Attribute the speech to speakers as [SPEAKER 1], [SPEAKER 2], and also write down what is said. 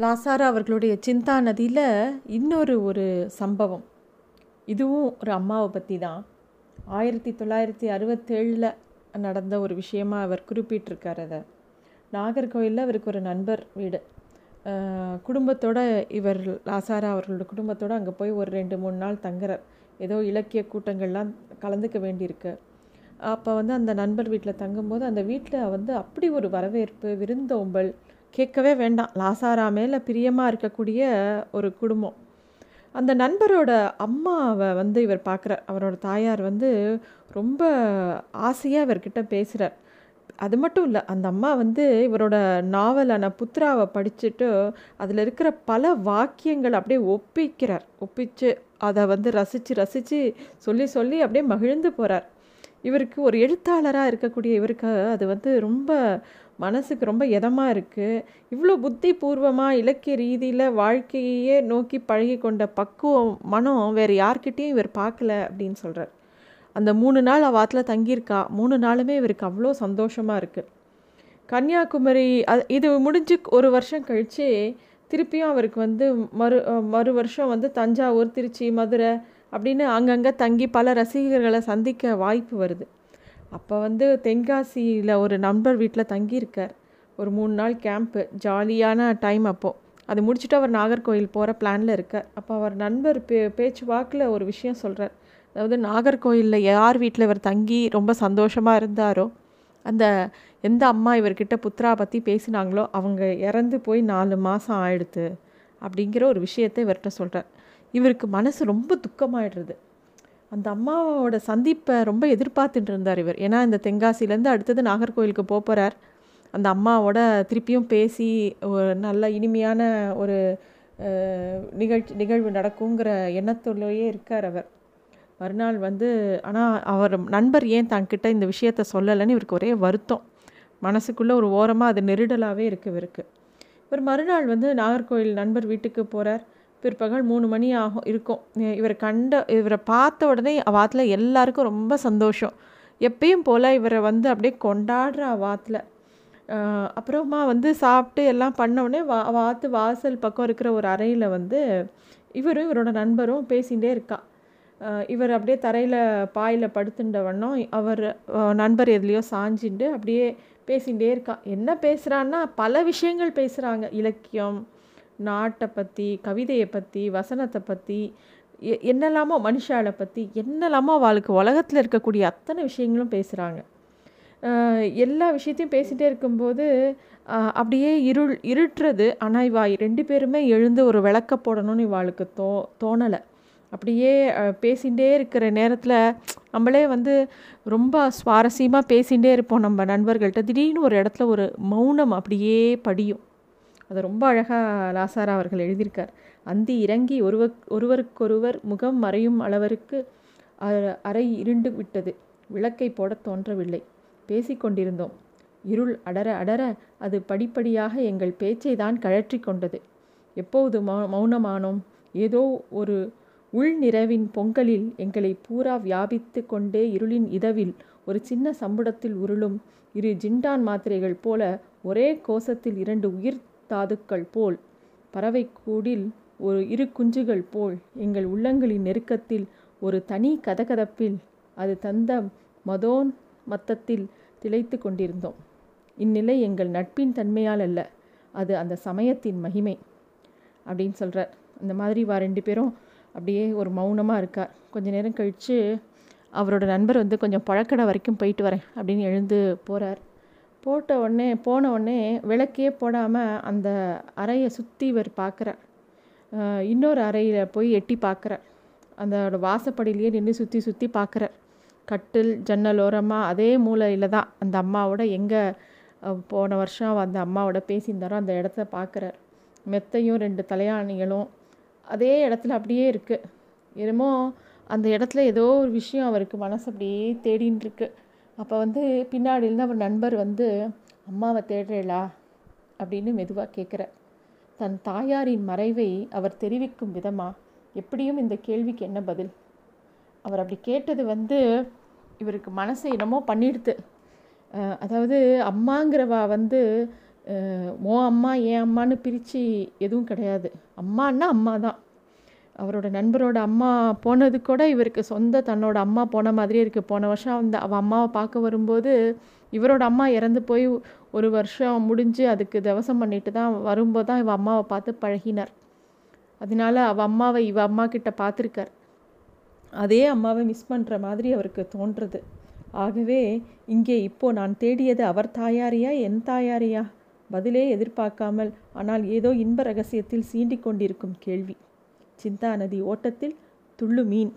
[SPEAKER 1] லாசாரா அவர்களுடைய சிந்தா நதியில் இன்னொரு ஒரு சம்பவம். இதுவும் ஒரு அம்மாவை பற்றி தான். ஆயிரத்தி தொள்ளாயிரத்தி அறுபத்தேழில் நடந்த ஒரு விஷயமாக அவர் குறிப்பிட்டிருக்கார் அதை. நாகர்கோயிலில் அவருக்கு ஒரு நண்பர் வீடு. குடும்பத்தோடு குடும்பத்தோட இவர் லாசாரா அவர்களோட குடும்பத்தோடு அங்கே போய் ஒரு ரெண்டு மூணு நாள் தங்குறார். ஏதோ இலக்கிய கூட்டங்கள்லாம் கலந்துக்க வேண்டியிருக்கு. அப்போ வந்து அந்த நண்பர் வீட்டில் தங்கும்போது அந்த வீட்டில் வந்து அப்படி ஒரு வரவேற்பு விருந்தோம்பல் கேட்கவே வேண்டாம். லாசாரா மேலே பிரியமாக இருக்கக்கூடிய ஒரு குடும்பம். அந்த நண்பரோட அம்மாவை வந்து இவர் பார்க்குறார். அவரோட தாயார் வந்து ரொம்ப ஆசையாக இவர்கிட்ட பேசுகிறார் அது மட்டும் இல்லை அந்த அம்மா வந்து இவரோட நாவலான புத்ராவை படிச்சுட்டு அதில் இருக்கிற பல வாக்கியங்கள் அப்படியே ஒப்பிக்கிறார். ஒப்பிச்சு அதை வந்து ரசித்து ரசித்து சொல்லி சொல்லி அப்படியே மகிழ்ந்து போகிறார் இவருக்கு ஒரு எழுத்தாளராக இருக்கக்கூடிய இவருக்கு அது வந்து ரொம்ப மனசுக்கு ரொம்ப இதமாக இருக்குது இவ்வளோ புத்தி பூர்வமாக இலக்கிய ரீதியில் வாழ்க்கையே நோக்கி பழகி கொண்ட பக்குவம் மனம் வேறு யார்கிட்டேயும் இவர் பார்க்கல அப்படின்னு சொல்கிறார் அந்த மூணு நாள் அவாத்தில் தங்கியிருக்கா. மூணு நாளுமே இவருக்கு அவ்வளோ சந்தோஷமாக இருக்குது கன்னியாகுமரி அது இது முடிஞ்சு ஒரு வருஷம் கழித்து திருப்பியும் அவருக்கு வந்து மறு மறு வருஷம் வந்து தஞ்சாவூர் திருச்சி மதுரை அப்படின்னு அங்கங்கே தங்கி பல ரசிகர்களை சந்திக்க வாய்ப்பு வருது. அப்போ வந்து தென்காசியில் ஒரு நண்பர் வீட்டில் தங்கியிருக்கார். ஒரு மூணு நாள் கேம்ப்பு ஜாலியான டைம் அப்போது அது முடிச்சுட்டு அவர் நாகர்கோயில் போகிற பிளானில் இருக்கார். அப்போ அவர் நண்பர் பே பேச்சு வாக்கில் ஒரு விஷயம் சொல்கிறார் அதாவது நாகர்கோயிலில் யார் வீட்டில் இவர் தங்கி ரொம்ப சந்தோஷமாக இருந்தாரோ அந்த எந்த அம்மா இவர்கிட்ட புத்ரா பற்றி பேசினாங்களோ அவங்க இறந்து போய் நாலு மாதம் ஆயிடுது அப்படிங்கிற ஒரு விஷயத்தை இவர்கிட்ட சொல்கிறார் இவருக்கு மனசு ரொம்ப துக்கமாயிடுறது. அந்த அம்மாவோட சந்திப்பை ரொம்ப எதிர்பார்த்துட்டு இருந்தார் இவர். ஏன்னா இந்த தென்காசிலேருந்து அடுத்தது நாகர்கோவிலுக்கு போக போகிறார் அந்த அம்மாவோட திருப்பியும் பேசி ஒரு நல்ல இனிமையான ஒரு நிகழ்ச்சி நிகழ்வு நடக்குங்கிற எண்ணத்துள்ளேயே இருக்கார் அவர். மறுநாள் வந்து ஆனால் அவர் நண்பர் ஏன் தங்கிட்ட இந்த விஷயத்த சொல்லலைன்னு இவருக்கு ஒரே வருத்தம். மனசுக்குள்ளே ஒரு ஓரமாக அது நெருடலாகவே இருக்குது இவருக்கு. இவர் மறுநாள் வந்து நாகர்கோவில் நண்பர் வீட்டுக்கு போகிறார் பிற்பகல் மூணு மணி ஆகும் இருக்கும். இவரை கண்ட இவரை பார்த்த உடனே வாத்தில் எல்லாருக்கும் ரொம்ப சந்தோஷம். எப்பயும் போல் இவரை வந்து அப்படியே கொண்டாடுற வாத்தில். அப்புறமா வந்து சாப்பிட்டு எல்லாம் பண்ண உடனே வா வாத்து வாசல் பக்கம் இருக்கிற ஒரு அறையில் வந்து இவரும் இவரோட நண்பரும் பேசிகிட்டே இருக்கா. இவர் அப்படியே தரையில் பாயில் படுத்துட்ட வண்ணம் அவர் நண்பர் எதுலேயோ சாஞ்சிட்டு அப்படியே பேசிகிட்டே இருக்கா. என்ன பேசுகிறான்னா பல விஷயங்கள் பேசுகிறாங்க இலக்கியம் நாட்டை பற்றி கவிதையை பற்றி வசனத்தை பற்றி எ என்னெல்லாமோ மனுஷாலை பற்றி என்னெல்லாமோ அவளுக்கு உலகத்தில் இருக்கக்கூடிய அத்தனை விஷயங்களும் பேசுகிறாங்க எல்லா விஷயத்தையும் பேசிகிட்டே இருக்கும்போது அப்படியே இருள் இருட்டுறது. ஆனால் இவா ரெண்டு பேருமே எழுந்து ஒரு விளக்க போடணும்னு இவாளுக்கு தோ தோணலை. அப்படியே பேசிகிட்டே இருக்கிற நேரத்தில் நம்மளே வந்து ரொம்ப சுவாரஸ்யமாக பேசிகிட்டே இருப்போம் நம்ம நண்பர்கள்ட்ட. திடீர்னு ஒரு இடத்துல ஒரு மௌனம் அப்படியே படியும். அதை ரொம்ப அழகாக லாசாரா அவர்கள் எழுதியிருக்கார். அந்தி இறங்கி ஒருவர் ஒருவருக்கொருவர் முகம் மறையும் அளவருக்கு அ- அறை இருண்டு விட்டது. விளக்கை போடத் தோன்றவில்லை. பேசிக்கொண்டிருந்தோம் இருள் அடர அடர அது படிப்படியாக எங்கள் பேச்சை தான் கழற்றி கொண்டது. எப்போது மௌனமானோம்? ஏதோ ஒரு உள்நிறவின் பொங்கலில் எங்களை பூரா வியாபித்து கொண்டே இருளின் இதவில் ஒரு சின்ன சம்புடத்தில் உருளும் இரு ஜிண்டான் மாத்திரைகள் போல ஒரே கோஷத்தில் இரண்டு உயிர் தாதுக்கள் போல் பறவை கூடில் ஒரு இரு குஞ்சுகள் போல் எங்கள் உள்ளங்களின் நெருக்கத்தில் ஒரு தனி கதகதப்பில் அது தந்த மதோன் மத்தத்தில் திளைத்து கொண்டிருந்தோம். இந்நிலை எங்கள் நட்பின் தன்மையால் அல்ல அது அந்த சமயத்தின் மகிமை அப்படின்னு சொல்கிறார் அந்த மாதிரி வா ரெண்டு பேரும் அப்படியே ஒரு மௌனமாக இருக்கார். கொஞ்ச நேரம் கழித்து அவரோட நண்பர் வந்து கொஞ்சம் பழக்கடை வரைக்கும் போயிட்டு வரேன் அப்படின்னு எழுந்து போகிறார் போட்ட உடனே போன உடனே விளக்கே போடாமல் அந்த அறையை சுற்றி இவர் பார்க்குறார். இன்னொரு அறையில் போய் எட்டி பார்க்குறார். அதோட வாசப்படியிலேயே நின்று சுற்றி சுற்றி பார்க்குறார். கட்டில் ஜன்னல் ஓரமாக அதே மூலையில் தான் அந்த அம்மாவோட எங்கே போன வருஷம் அந்த அம்மாவோட பேசியிருந்தாரோ அந்த இடத்த பார்க்குறார். மெத்தையும் ரெண்டு தலையாணிகளும் அதே இடத்துல அப்படியே இருக்குது என்னமோ அந்த இடத்துல ஏதோ ஒரு விஷயம் அவருக்கு மனசு அப்படியே தேடின்னு இருக்குது அப்போ வந்து பின்னாடி அவர் நண்பர் வந்து அம்மாவை தேடுறேளா? அப்படின்னு மெதுவாக கேட்குறார் தன் தாயாரின் மறைவை அவர் தெரிவிக்கும் விதமாக எப்படியும் இந்த கேள்விக்கு என்ன பதில்? அவர் அப்படி கேட்டது வந்து இவருக்கு மனசை என்னமோ பண்ணிடுது அதாவது அம்மாங்கிறவா வந்து ஓ அம்மா ஏன் அம்மான்னு பிரித்து எதுவும் கிடையாது. அம்மான்னா அம்மா தான் அவரோட நண்பரோட அம்மா போனது கூட இவருக்கு சொந்த தன்னோட அம்மா போன மாதிரியே இருக்குது போன வருஷம் அந்த அவள் அம்மாவை பார்க்க வரும்போது இவரோட அம்மா இறந்து போய் ஒரு வருஷம் முடிஞ்சு அதுக்கு தவசம் பண்ணிட்டு தான் வரும்போது தான் இவள் அம்மாவை பார்த்து பழகினார். அதனால அவள் அம்மாவை இவ அம்மா கிட்ட பார்த்துருக்கார். அதே அம்மாவை மிஸ் பண்ணுற மாதிரி அவருக்கு தோன்றுறது. ஆகவே இங்கே இப்போது நான் தேடியது அவர் தாயாரியா என் தாயாரியா? பதிலே எதிர்பார்க்காமல் ஆனால் ஏதோ இன்ப ரகசியத்தில் சீண்டிக் கொண்டிருக்கும் கேள்வி. சிந்தா நதி ஓட்டத்தில் துள்ளு மீன்